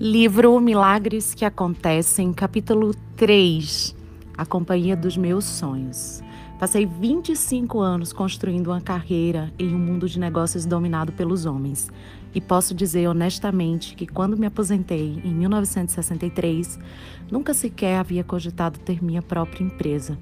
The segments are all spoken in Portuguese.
Livro Milagres que Acontecem, capítulo 3 A Companhia dos Meus Sonhos. Passei 25 anos construindo uma carreira em um mundo de negócios dominado pelos homens. E posso dizer honestamente que quando me aposentei em 1963, nunca sequer havia cogitado ter minha própria empresa.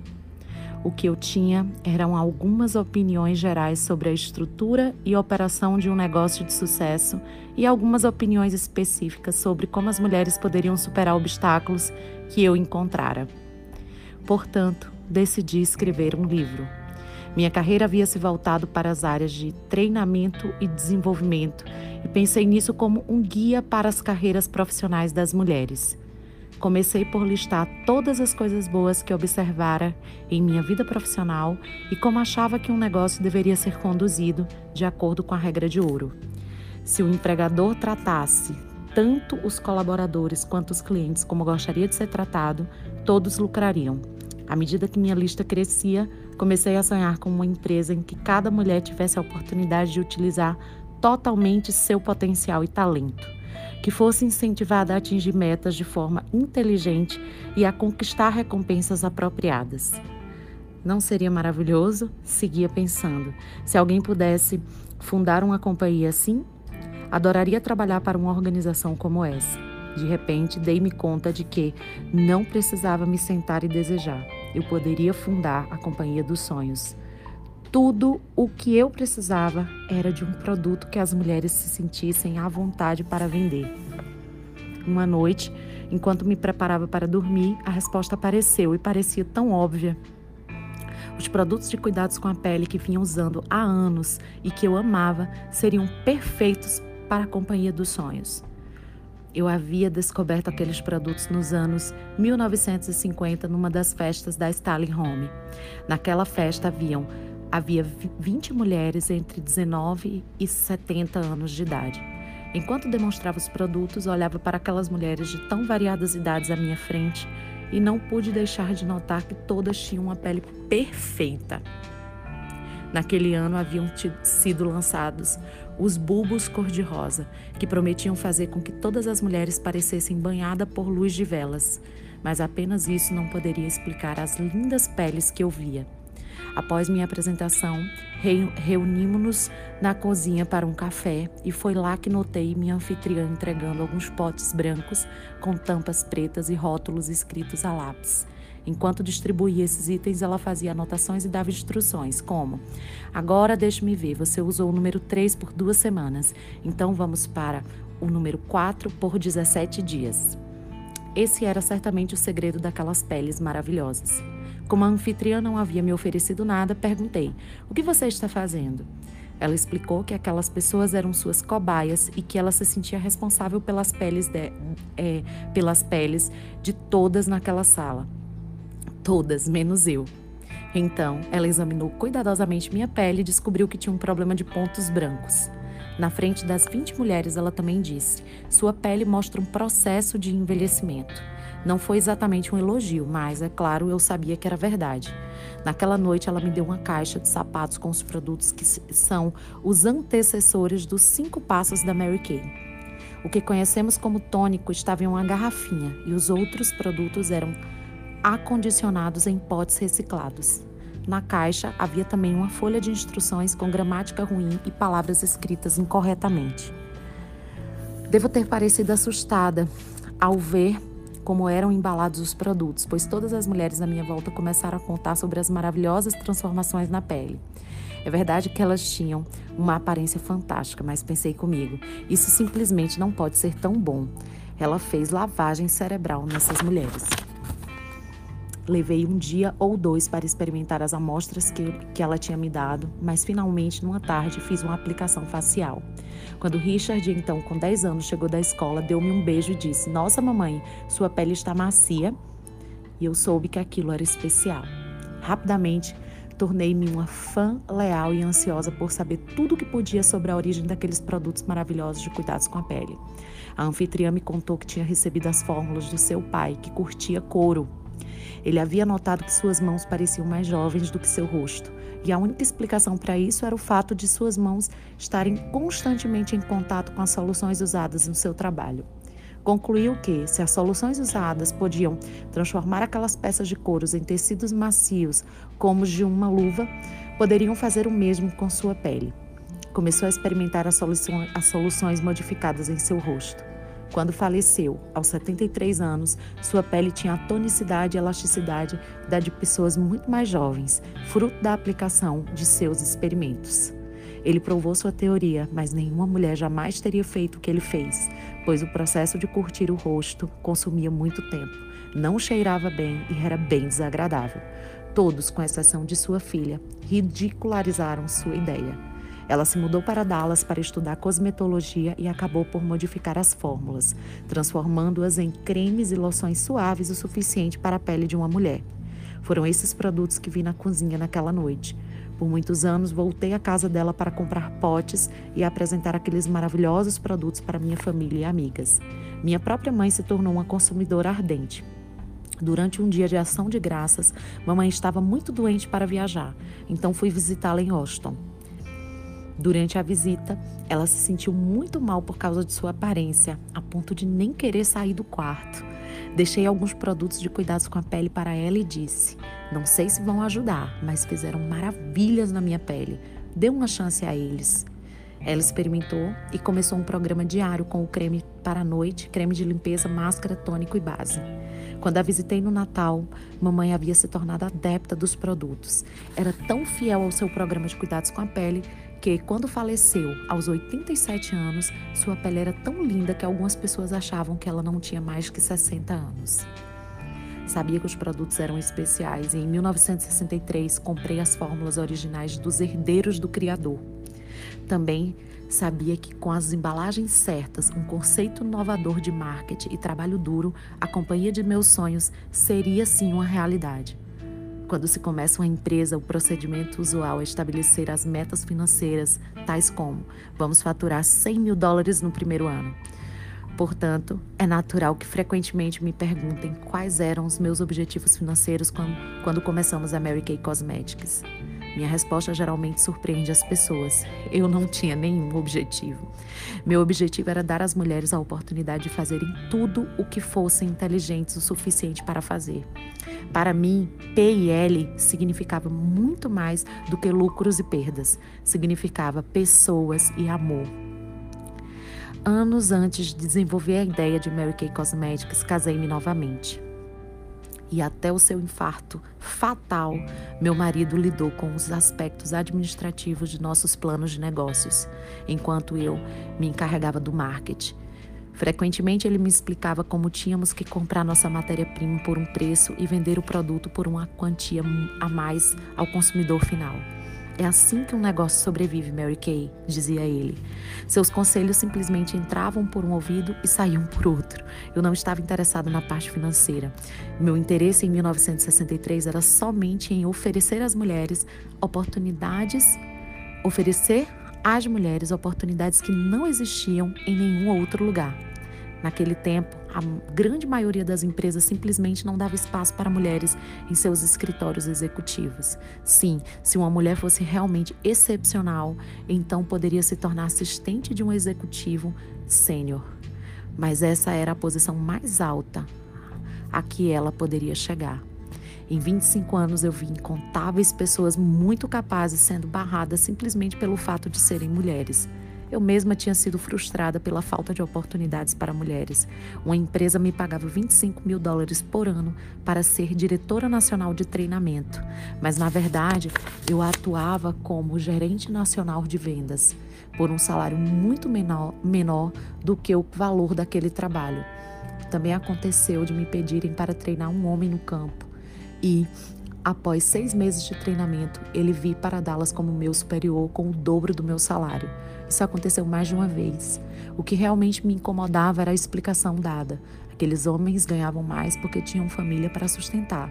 O que eu tinha eram algumas opiniões gerais sobre a estrutura e operação de um negócio de sucesso e algumas opiniões específicas sobre como as mulheres poderiam superar obstáculos que eu encontrara. Portanto, decidi escrever um livro. Minha carreira havia se voltado para as áreas de treinamento e desenvolvimento e pensei nisso como um guia para as carreiras profissionais das mulheres. Comecei por listar todas as coisas boas que observara em minha vida profissional e como achava que um negócio deveria ser conduzido de acordo com a regra de ouro. Se o empregador tratasse tanto os colaboradores quanto os clientes como gostaria de ser tratado, todos lucrariam. À medida que minha lista crescia, comecei a sonhar com uma empresa em que cada mulher tivesse a oportunidade de utilizar totalmente seu potencial e talento que fosse incentivada a atingir metas de forma inteligente e a conquistar recompensas apropriadas. Não seria maravilhoso? Seguia pensando. Se alguém pudesse fundar uma companhia assim, adoraria trabalhar para uma organização como essa. De repente, dei-me conta de que não precisava me sentar e desejar. Eu poderia fundar a Companhia dos Sonhos tudo o que eu precisava era de um produto que as mulheres se sentissem à vontade para vender. Uma noite, enquanto me preparava para dormir, a resposta apareceu e parecia tão óbvia. Os produtos de cuidados com a pele que vinha usando há anos e que eu amava seriam perfeitos para a companhia dos sonhos. Eu havia descoberto aqueles produtos nos anos 1950 numa das festas da Stalin Home. Naquela festa haviam Havia 20 mulheres entre 19 e 70 anos de idade. Enquanto demonstrava os produtos, olhava para aquelas mulheres de tão variadas idades à minha frente e não pude deixar de notar que todas tinham uma pele perfeita. Naquele ano haviam sido lançados os bulbos cor-de-rosa, que prometiam fazer com que todas as mulheres parecessem banhadas por luz de velas, mas apenas isso não poderia explicar as lindas peles que eu via. Após minha apresentação, reunimos-nos na cozinha para um café e foi lá que notei minha anfitriã entregando alguns potes brancos com tampas pretas e rótulos escritos a lápis. Enquanto distribuía esses itens, ela fazia anotações e dava instruções, como: Agora deixe-me ver, você usou o número 3 por duas semanas, então vamos para o número 4 por 17 dias. Esse era certamente o segredo daquelas peles maravilhosas. Como a anfitriã não havia me oferecido nada, perguntei: O que você está fazendo? Ela explicou que aquelas pessoas eram suas cobaias e que ela se sentia responsável pelas peles de, é, pelas peles de todas naquela sala. Todas, menos eu. Então, ela examinou cuidadosamente minha pele e descobriu que tinha um problema de pontos brancos. Na frente das 20 mulheres, ela também disse: Sua pele mostra um processo de envelhecimento. Não foi exatamente um elogio, mas, é claro, eu sabia que era verdade. Naquela noite, ela me deu uma caixa de sapatos com os produtos que são os antecessores dos cinco passos da Mary Kay. O que conhecemos como tônico estava em uma garrafinha e os outros produtos eram acondicionados em potes reciclados. Na caixa havia também uma folha de instruções com gramática ruim e palavras escritas incorretamente. Devo ter parecido assustada ao ver como eram embalados os produtos, pois todas as mulheres à minha volta começaram a contar sobre as maravilhosas transformações na pele. É verdade que elas tinham uma aparência fantástica, mas pensei comigo, isso simplesmente não pode ser tão bom. Ela fez lavagem cerebral nessas mulheres. Levei um dia ou dois para experimentar as amostras que, que ela tinha me dado, mas finalmente, numa tarde, fiz uma aplicação facial. Quando Richard, então com 10 anos, chegou da escola, deu-me um beijo e disse: Nossa, mamãe, sua pele está macia. E eu soube que aquilo era especial. Rapidamente, tornei-me uma fã leal e ansiosa por saber tudo o que podia sobre a origem daqueles produtos maravilhosos de cuidados com a pele. A anfitriã me contou que tinha recebido as fórmulas do seu pai, que curtia couro ele havia notado que suas mãos pareciam mais jovens do que seu rosto, e a única explicação para isso era o fato de suas mãos estarem constantemente em contato com as soluções usadas no seu trabalho. Concluiu que, se as soluções usadas podiam transformar aquelas peças de couros em tecidos macios, como os de uma luva, poderiam fazer o mesmo com sua pele. Começou a experimentar as, soluções, as soluções modificadas em seu rosto. Quando faleceu, aos 73 anos, sua pele tinha a tonicidade e elasticidade da de pessoas muito mais jovens, fruto da aplicação de seus experimentos. Ele provou sua teoria, mas nenhuma mulher jamais teria feito o que ele fez, pois o processo de curtir o rosto consumia muito tempo, não cheirava bem e era bem desagradável. Todos, com exceção de sua filha, ridicularizaram sua ideia. Ela se mudou para Dallas para estudar cosmetologia e acabou por modificar as fórmulas, transformando-as em cremes e loções suaves o suficiente para a pele de uma mulher. Foram esses produtos que vi na cozinha naquela noite. Por muitos anos, voltei à casa dela para comprar potes e apresentar aqueles maravilhosos produtos para minha família e amigas. Minha própria mãe se tornou uma consumidora ardente. Durante um dia de ação de graças, mamãe estava muito doente para viajar, então fui visitá-la em Austin. Durante a visita, ela se sentiu muito mal por causa de sua aparência, a ponto de nem querer sair do quarto. Deixei alguns produtos de cuidados com a pele para ela e disse: Não sei se vão ajudar, mas fizeram maravilhas na minha pele. Dê uma chance a eles. Ela experimentou e começou um programa diário com o creme para a noite, creme de limpeza, máscara, tônico e base. Quando a visitei no Natal, mamãe havia se tornado adepta dos produtos. Era tão fiel ao seu programa de cuidados com a pele que, quando faleceu, aos 87 anos, sua pele era tão linda que algumas pessoas achavam que ela não tinha mais que 60 anos. Sabia que os produtos eram especiais e em 1963 comprei as fórmulas originais dos herdeiros do Criador. Também sabia que com as embalagens certas, um conceito inovador de marketing e trabalho duro, a companhia de meus sonhos seria sim uma realidade. Quando se começa uma empresa, o procedimento usual é estabelecer as metas financeiras, tais como: vamos faturar 100 mil dólares no primeiro ano. Portanto, é natural que frequentemente me perguntem quais eram os meus objetivos financeiros quando, quando começamos a Mary Kay Cosmetics. Minha resposta geralmente surpreende as pessoas. Eu não tinha nenhum objetivo. Meu objetivo era dar às mulheres a oportunidade de fazerem tudo o que fossem inteligentes o suficiente para fazer. Para mim, P e L significava muito mais do que lucros e perdas. Significava pessoas e amor. Anos antes de desenvolver a ideia de Mary Kay Cosmetics, casei-me novamente e até o seu infarto fatal, meu marido lidou com os aspectos administrativos de nossos planos de negócios, enquanto eu me encarregava do marketing. Frequentemente ele me explicava como tínhamos que comprar nossa matéria-prima por um preço e vender o produto por uma quantia a mais ao consumidor final. É assim que um negócio sobrevive, Mary Kay, dizia ele. Seus conselhos simplesmente entravam por um ouvido e saíam por outro. Eu não estava interessado na parte financeira. Meu interesse em 1963 era somente em oferecer às mulheres oportunidades, oferecer às mulheres oportunidades que não existiam em nenhum outro lugar. Naquele tempo, a grande maioria das empresas simplesmente não dava espaço para mulheres em seus escritórios executivos. Sim, se uma mulher fosse realmente excepcional, então poderia se tornar assistente de um executivo sênior. Mas essa era a posição mais alta a que ela poderia chegar. Em 25 anos eu vi incontáveis pessoas muito capazes sendo barradas simplesmente pelo fato de serem mulheres. Eu mesma tinha sido frustrada pela falta de oportunidades para mulheres. Uma empresa me pagava 25 mil dólares por ano para ser diretora nacional de treinamento, mas na verdade eu atuava como gerente nacional de vendas, por um salário muito menor, menor do que o valor daquele trabalho. Também aconteceu de me pedirem para treinar um homem no campo e Após seis meses de treinamento, ele vi para Dallas como meu superior com o dobro do meu salário. Isso aconteceu mais de uma vez. O que realmente me incomodava era a explicação dada. Aqueles homens ganhavam mais porque tinham família para sustentar.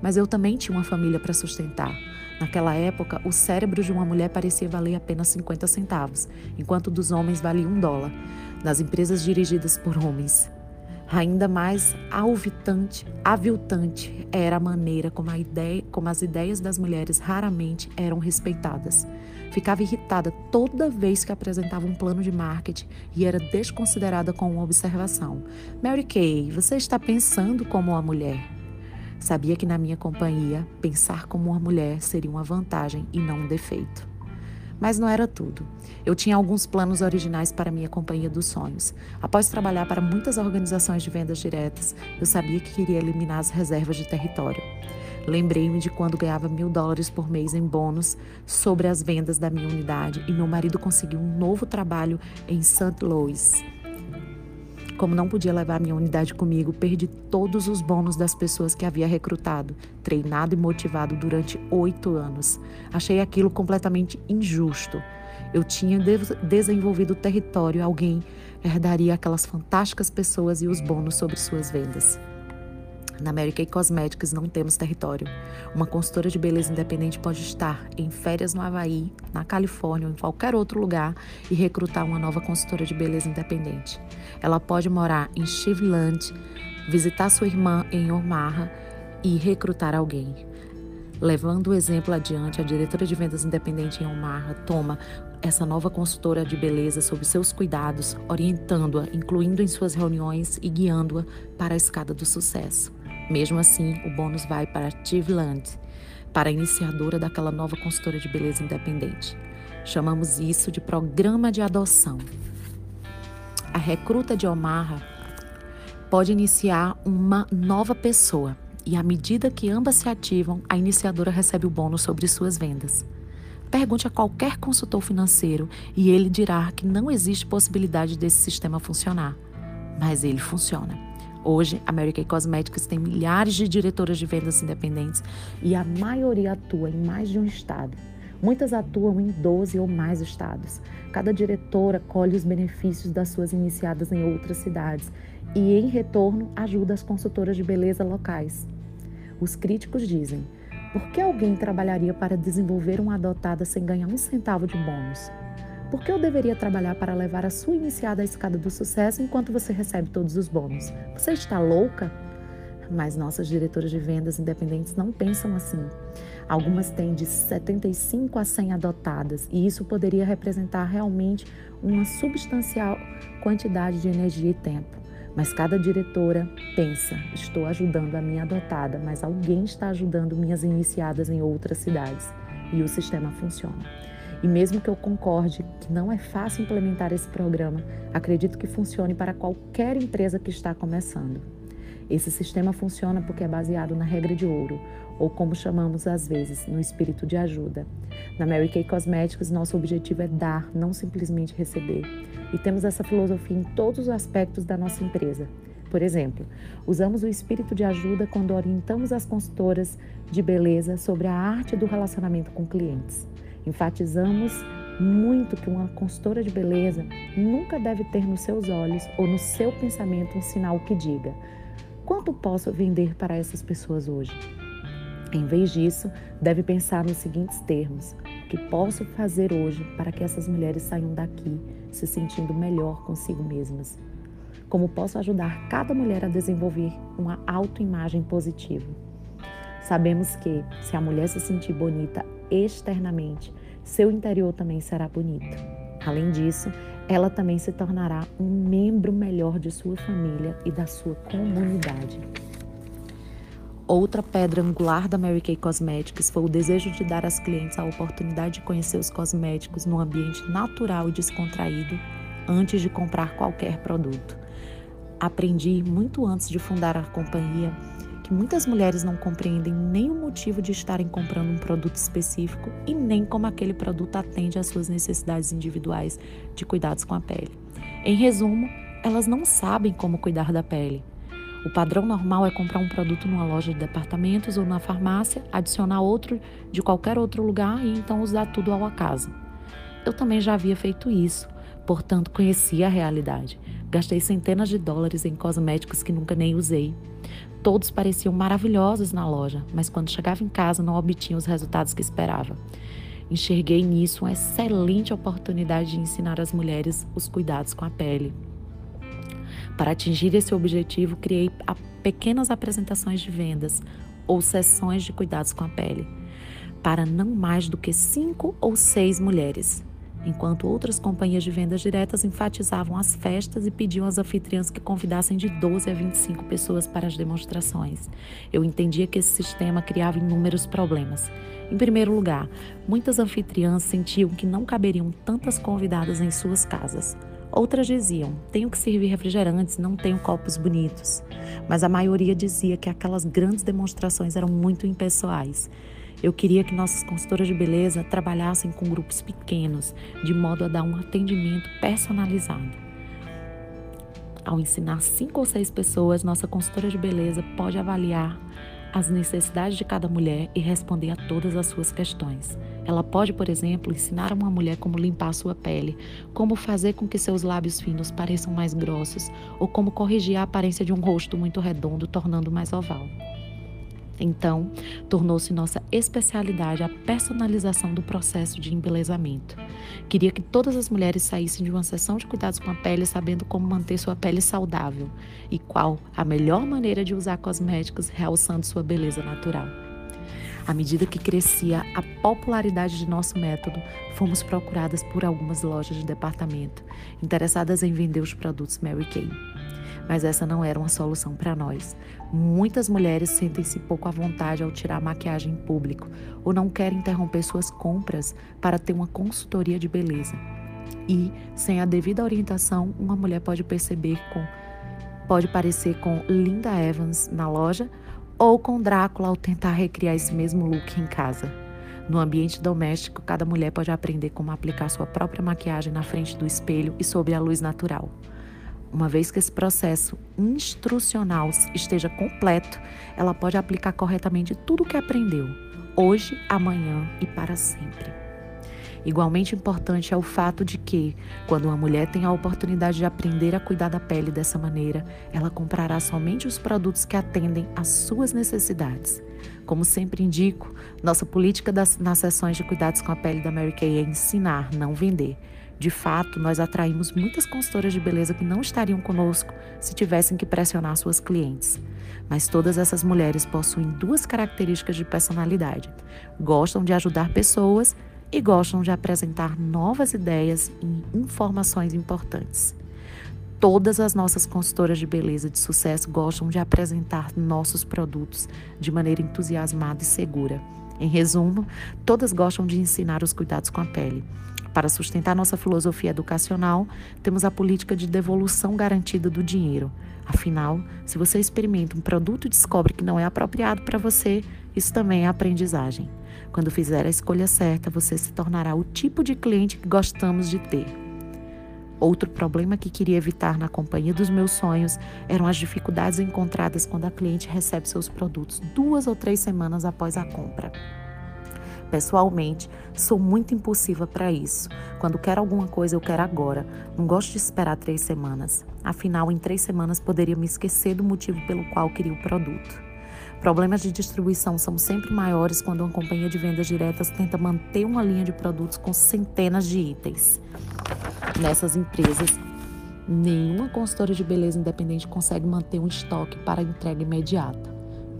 Mas eu também tinha uma família para sustentar. Naquela época, o cérebro de uma mulher parecia valer apenas 50 centavos, enquanto dos homens valia um dólar, nas empresas dirigidas por homens. Ainda mais alvitante, aviltante era a maneira como, a ideia, como as ideias das mulheres raramente eram respeitadas. Ficava irritada toda vez que apresentava um plano de marketing e era desconsiderada com uma observação. Mary Kay, você está pensando como uma mulher. Sabia que na minha companhia, pensar como uma mulher seria uma vantagem e não um defeito. Mas não era tudo. Eu tinha alguns planos originais para minha companhia dos sonhos. Após trabalhar para muitas organizações de vendas diretas, eu sabia que queria eliminar as reservas de território. Lembrei-me de quando ganhava mil dólares por mês em bônus sobre as vendas da minha unidade e meu marido conseguiu um novo trabalho em St. Louis. Como não podia levar minha unidade comigo, perdi todos os bônus das pessoas que havia recrutado, treinado e motivado durante oito anos. Achei aquilo completamente injusto. Eu tinha desenvolvido o território, alguém herdaria aquelas fantásticas pessoas e os bônus sobre suas vendas. Na Mary Kay Cosmetics não temos território. Uma consultora de beleza independente pode estar em férias no Havaí, na Califórnia ou em qualquer outro lugar e recrutar uma nova consultora de beleza independente. Ela pode morar em Shivland, visitar sua irmã em Omaha e recrutar alguém. Levando o exemplo adiante, a diretora de vendas independente em Omaha toma essa nova consultora de beleza sob seus cuidados, orientando-a, incluindo em suas reuniões e guiando-a para a escada do sucesso. Mesmo assim, o bônus vai para Tivland, para a iniciadora daquela nova consultora de beleza independente. Chamamos isso de programa de adoção. A recruta de Omaha pode iniciar uma nova pessoa e, à medida que ambas se ativam, a iniciadora recebe o bônus sobre suas vendas. Pergunte a qualquer consultor financeiro e ele dirá que não existe possibilidade desse sistema funcionar. Mas ele funciona. Hoje, a Mary Kay Cosmetics tem milhares de diretoras de vendas independentes e a maioria atua em mais de um estado. Muitas atuam em 12 ou mais estados. Cada diretora colhe os benefícios das suas iniciadas em outras cidades e, em retorno, ajuda as consultoras de beleza locais. Os críticos dizem: por que alguém trabalharia para desenvolver uma adotada sem ganhar um centavo de bônus? Por que eu deveria trabalhar para levar a sua iniciada à escada do sucesso enquanto você recebe todos os bônus? Você está louca? Mas nossas diretoras de vendas independentes não pensam assim. Algumas têm de 75 a 100 adotadas e isso poderia representar realmente uma substancial quantidade de energia e tempo. Mas cada diretora pensa: estou ajudando a minha adotada, mas alguém está ajudando minhas iniciadas em outras cidades. E o sistema funciona. E mesmo que eu concorde que não é fácil implementar esse programa, acredito que funcione para qualquer empresa que está começando. Esse sistema funciona porque é baseado na regra de ouro, ou como chamamos às vezes, no espírito de ajuda. Na Mary Kay Cosmetics, nosso objetivo é dar, não simplesmente receber. E temos essa filosofia em todos os aspectos da nossa empresa. Por exemplo, usamos o espírito de ajuda quando orientamos as consultoras de beleza sobre a arte do relacionamento com clientes. Enfatizamos muito que uma consultora de beleza nunca deve ter nos seus olhos ou no seu pensamento um sinal que diga: quanto posso vender para essas pessoas hoje? Em vez disso, deve pensar nos seguintes termos: o que posso fazer hoje para que essas mulheres saiam daqui se sentindo melhor consigo mesmas? Como posso ajudar cada mulher a desenvolver uma autoimagem positiva? Sabemos que, se a mulher se sentir bonita externamente, seu interior também será bonito. Além disso, ela também se tornará um membro melhor de sua família e da sua comunidade. Outra pedra angular da Mary Kay Cosmetics foi o desejo de dar às clientes a oportunidade de conhecer os cosméticos num ambiente natural e descontraído antes de comprar qualquer produto. Aprendi muito antes de fundar a companhia muitas mulheres não compreendem nem o motivo de estarem comprando um produto específico e nem como aquele produto atende às suas necessidades individuais de cuidados com a pele. Em resumo, elas não sabem como cuidar da pele. O padrão normal é comprar um produto numa loja de departamentos ou na farmácia, adicionar outro de qualquer outro lugar e então usar tudo ao acaso. Eu também já havia feito isso, portanto conhecia a realidade. Gastei centenas de dólares em cosméticos que nunca nem usei. Todos pareciam maravilhosos na loja, mas quando chegava em casa não obtinha os resultados que esperava. Enxerguei nisso uma excelente oportunidade de ensinar às mulheres os cuidados com a pele. Para atingir esse objetivo, criei pequenas apresentações de vendas ou sessões de cuidados com a pele para não mais do que cinco ou seis mulheres, enquanto outras companhias de vendas diretas enfatizavam as festas e pediam às anfitriãs que convidassem de 12 a 25 pessoas para as demonstrações. Eu entendia que esse sistema criava inúmeros problemas. Em primeiro lugar, muitas anfitriãs sentiam que não caberiam tantas convidadas em suas casas. Outras diziam: tenho que servir refrigerantes, não tenho copos bonitos. Mas a maioria dizia que aquelas grandes demonstrações eram muito impessoais. Eu queria que nossas consultoras de beleza trabalhassem com grupos pequenos, de modo a dar um atendimento personalizado. Ao ensinar cinco ou seis pessoas, nossa consultora de beleza pode avaliar as necessidades de cada mulher e responder a todas as suas questões. Ela pode, por exemplo, ensinar uma mulher como limpar a sua pele, como fazer com que seus lábios finos pareçam mais grossos ou como corrigir a aparência de um rosto muito redondo, tornando mais oval. Então, tornou-se nossa especialidade a personalização do processo de embelezamento. Queria que todas as mulheres saíssem de uma sessão de cuidados com a pele sabendo como manter sua pele saudável e qual a melhor maneira de usar cosméticos realçando sua beleza natural. À medida que crescia a popularidade de nosso método, fomos procuradas por algumas lojas de departamento interessadas em vender os produtos Mary Kay. Mas essa não era uma solução para nós. Muitas mulheres sentem-se pouco à vontade ao tirar maquiagem em público ou não querem interromper suas compras para ter uma consultoria de beleza. E, sem a devida orientação, uma mulher pode perceber com pode parecer com Linda Evans na loja ou com Drácula ao tentar recriar esse mesmo look em casa. No ambiente doméstico, cada mulher pode aprender como aplicar sua própria maquiagem na frente do espelho e sob a luz natural. Uma vez que esse processo instrucional esteja completo, ela pode aplicar corretamente tudo o que aprendeu, hoje, amanhã e para sempre. Igualmente importante é o fato de que, quando uma mulher tem a oportunidade de aprender a cuidar da pele dessa maneira, ela comprará somente os produtos que atendem às suas necessidades. Como sempre indico, nossa política das, nas sessões de cuidados com a pele da Mary Kay é ensinar, não vender. De fato, nós atraímos muitas consultoras de beleza que não estariam conosco se tivessem que pressionar suas clientes. Mas todas essas mulheres possuem duas características de personalidade: gostam de ajudar pessoas e gostam de apresentar novas ideias e informações importantes. Todas as nossas consultoras de beleza de sucesso gostam de apresentar nossos produtos de maneira entusiasmada e segura. Em resumo, todas gostam de ensinar os cuidados com a pele. Para sustentar nossa filosofia educacional, temos a política de devolução garantida do dinheiro. Afinal, se você experimenta um produto e descobre que não é apropriado para você, isso também é aprendizagem. Quando fizer a escolha certa, você se tornará o tipo de cliente que gostamos de ter. Outro problema que queria evitar na companhia dos meus sonhos eram as dificuldades encontradas quando a cliente recebe seus produtos duas ou três semanas após a compra. Pessoalmente, sou muito impulsiva para isso. Quando quero alguma coisa, eu quero agora. Não gosto de esperar três semanas. Afinal, em três semanas poderia me esquecer do motivo pelo qual queria o produto. Problemas de distribuição são sempre maiores quando uma companhia de vendas diretas tenta manter uma linha de produtos com centenas de itens. Nessas empresas, nenhuma consultora de beleza independente consegue manter um estoque para entrega imediata.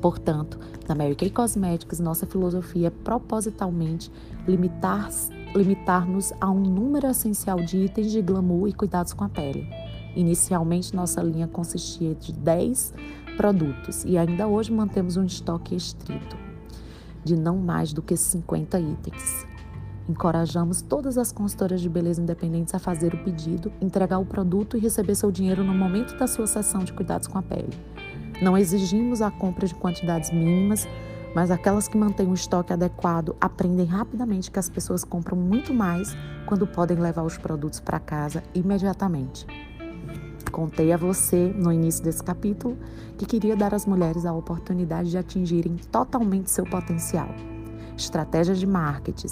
Portanto, na Mary Kay Cosmetics, nossa filosofia é propositalmente limitar-nos limitar a um número essencial de itens de glamour e cuidados com a pele. Inicialmente, nossa linha consistia de 10 produtos e ainda hoje mantemos um estoque estrito de não mais do que 50 itens. Encorajamos todas as consultoras de beleza independentes a fazer o pedido, entregar o produto e receber seu dinheiro no momento da sua sessão de cuidados com a pele. Não exigimos a compra de quantidades mínimas, mas aquelas que mantêm o estoque adequado aprendem rapidamente que as pessoas compram muito mais quando podem levar os produtos para casa imediatamente. Contei a você no início desse capítulo que queria dar às mulheres a oportunidade de atingirem totalmente seu potencial. Estratégias de marketing,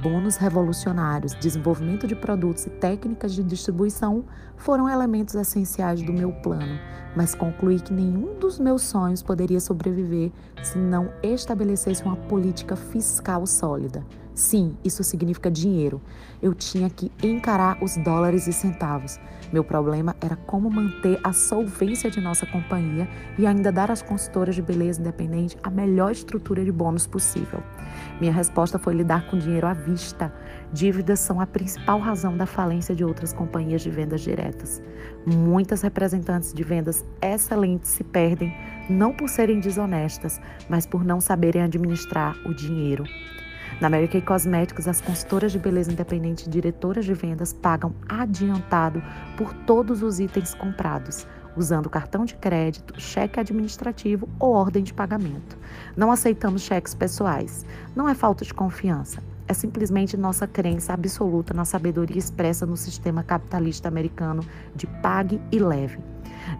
bônus revolucionários, desenvolvimento de produtos e técnicas de distribuição foram elementos essenciais do meu plano, mas concluí que nenhum dos meus sonhos poderia sobreviver se não estabelecesse uma política fiscal sólida. Sim, isso significa dinheiro. Eu tinha que encarar os dólares e centavos. Meu problema era como manter a solvência de nossa companhia e ainda dar às consultoras de beleza independente a melhor estrutura de bônus possível. Minha resposta foi lidar com dinheiro à vista. Dívidas são a principal razão da falência de outras companhias de vendas diretas. Muitas representantes de vendas excelentes se perdem não por serem desonestas, mas por não saberem administrar o dinheiro. Na Kay Cosmetics, as consultoras de beleza independente e diretoras de vendas pagam adiantado por todos os itens comprados, usando cartão de crédito, cheque administrativo ou ordem de pagamento. Não aceitamos cheques pessoais. Não é falta de confiança. É simplesmente nossa crença absoluta na sabedoria expressa no sistema capitalista americano de pague e leve.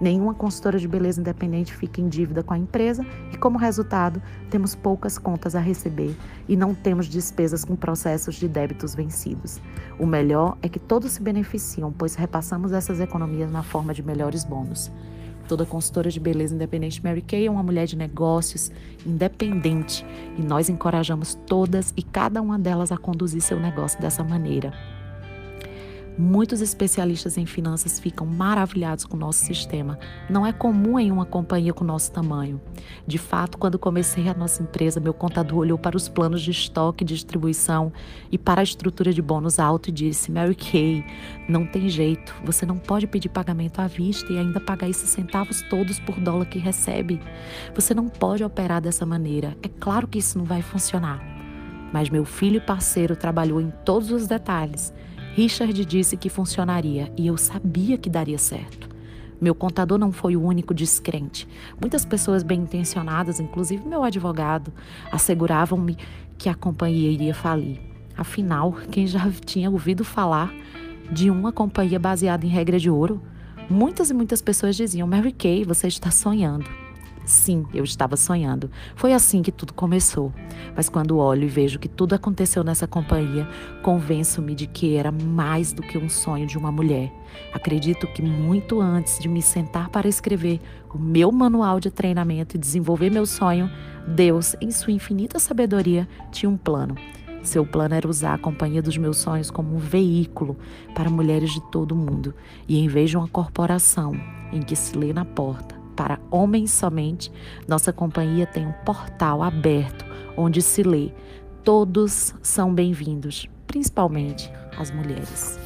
Nenhuma consultora de beleza independente fica em dívida com a empresa e, como resultado, temos poucas contas a receber e não temos despesas com processos de débitos vencidos. O melhor é que todos se beneficiam, pois repassamos essas economias na forma de melhores bônus. Toda consultora de beleza independente Mary Kay é uma mulher de negócios independente e nós encorajamos todas e cada uma delas a conduzir seu negócio dessa maneira. Muitos especialistas em finanças ficam maravilhados com o nosso sistema. Não é comum em uma companhia com nosso tamanho. De fato, quando comecei a nossa empresa, meu contador olhou para os planos de estoque e distribuição e para a estrutura de bônus alto e disse: Mary Kay, não tem jeito. Você não pode pedir pagamento à vista e ainda pagar esses centavos todos por dólar que recebe. Você não pode operar dessa maneira. É claro que isso não vai funcionar. Mas meu filho e parceiro trabalhou em todos os detalhes Richard disse que funcionaria e eu sabia que daria certo. Meu contador não foi o único descrente. Muitas pessoas bem intencionadas, inclusive meu advogado, asseguravam-me que a companhia iria falir. Afinal, quem já tinha ouvido falar de uma companhia baseada em regra de ouro? Muitas e muitas pessoas diziam: Mary Kay, você está sonhando. Sim, eu estava sonhando. Foi assim que tudo começou. Mas quando olho e vejo que tudo aconteceu nessa companhia, convenço-me de que era mais do que um sonho de uma mulher. Acredito que muito antes de me sentar para escrever o meu manual de treinamento e desenvolver meu sonho, Deus, em sua infinita sabedoria, tinha um plano. Seu plano era usar a companhia dos meus sonhos como um veículo para mulheres de todo o mundo. E em vez de uma corporação em que se lê na porta, para homens somente, nossa companhia tem um portal aberto onde se lê: todos são bem-vindos, principalmente as mulheres.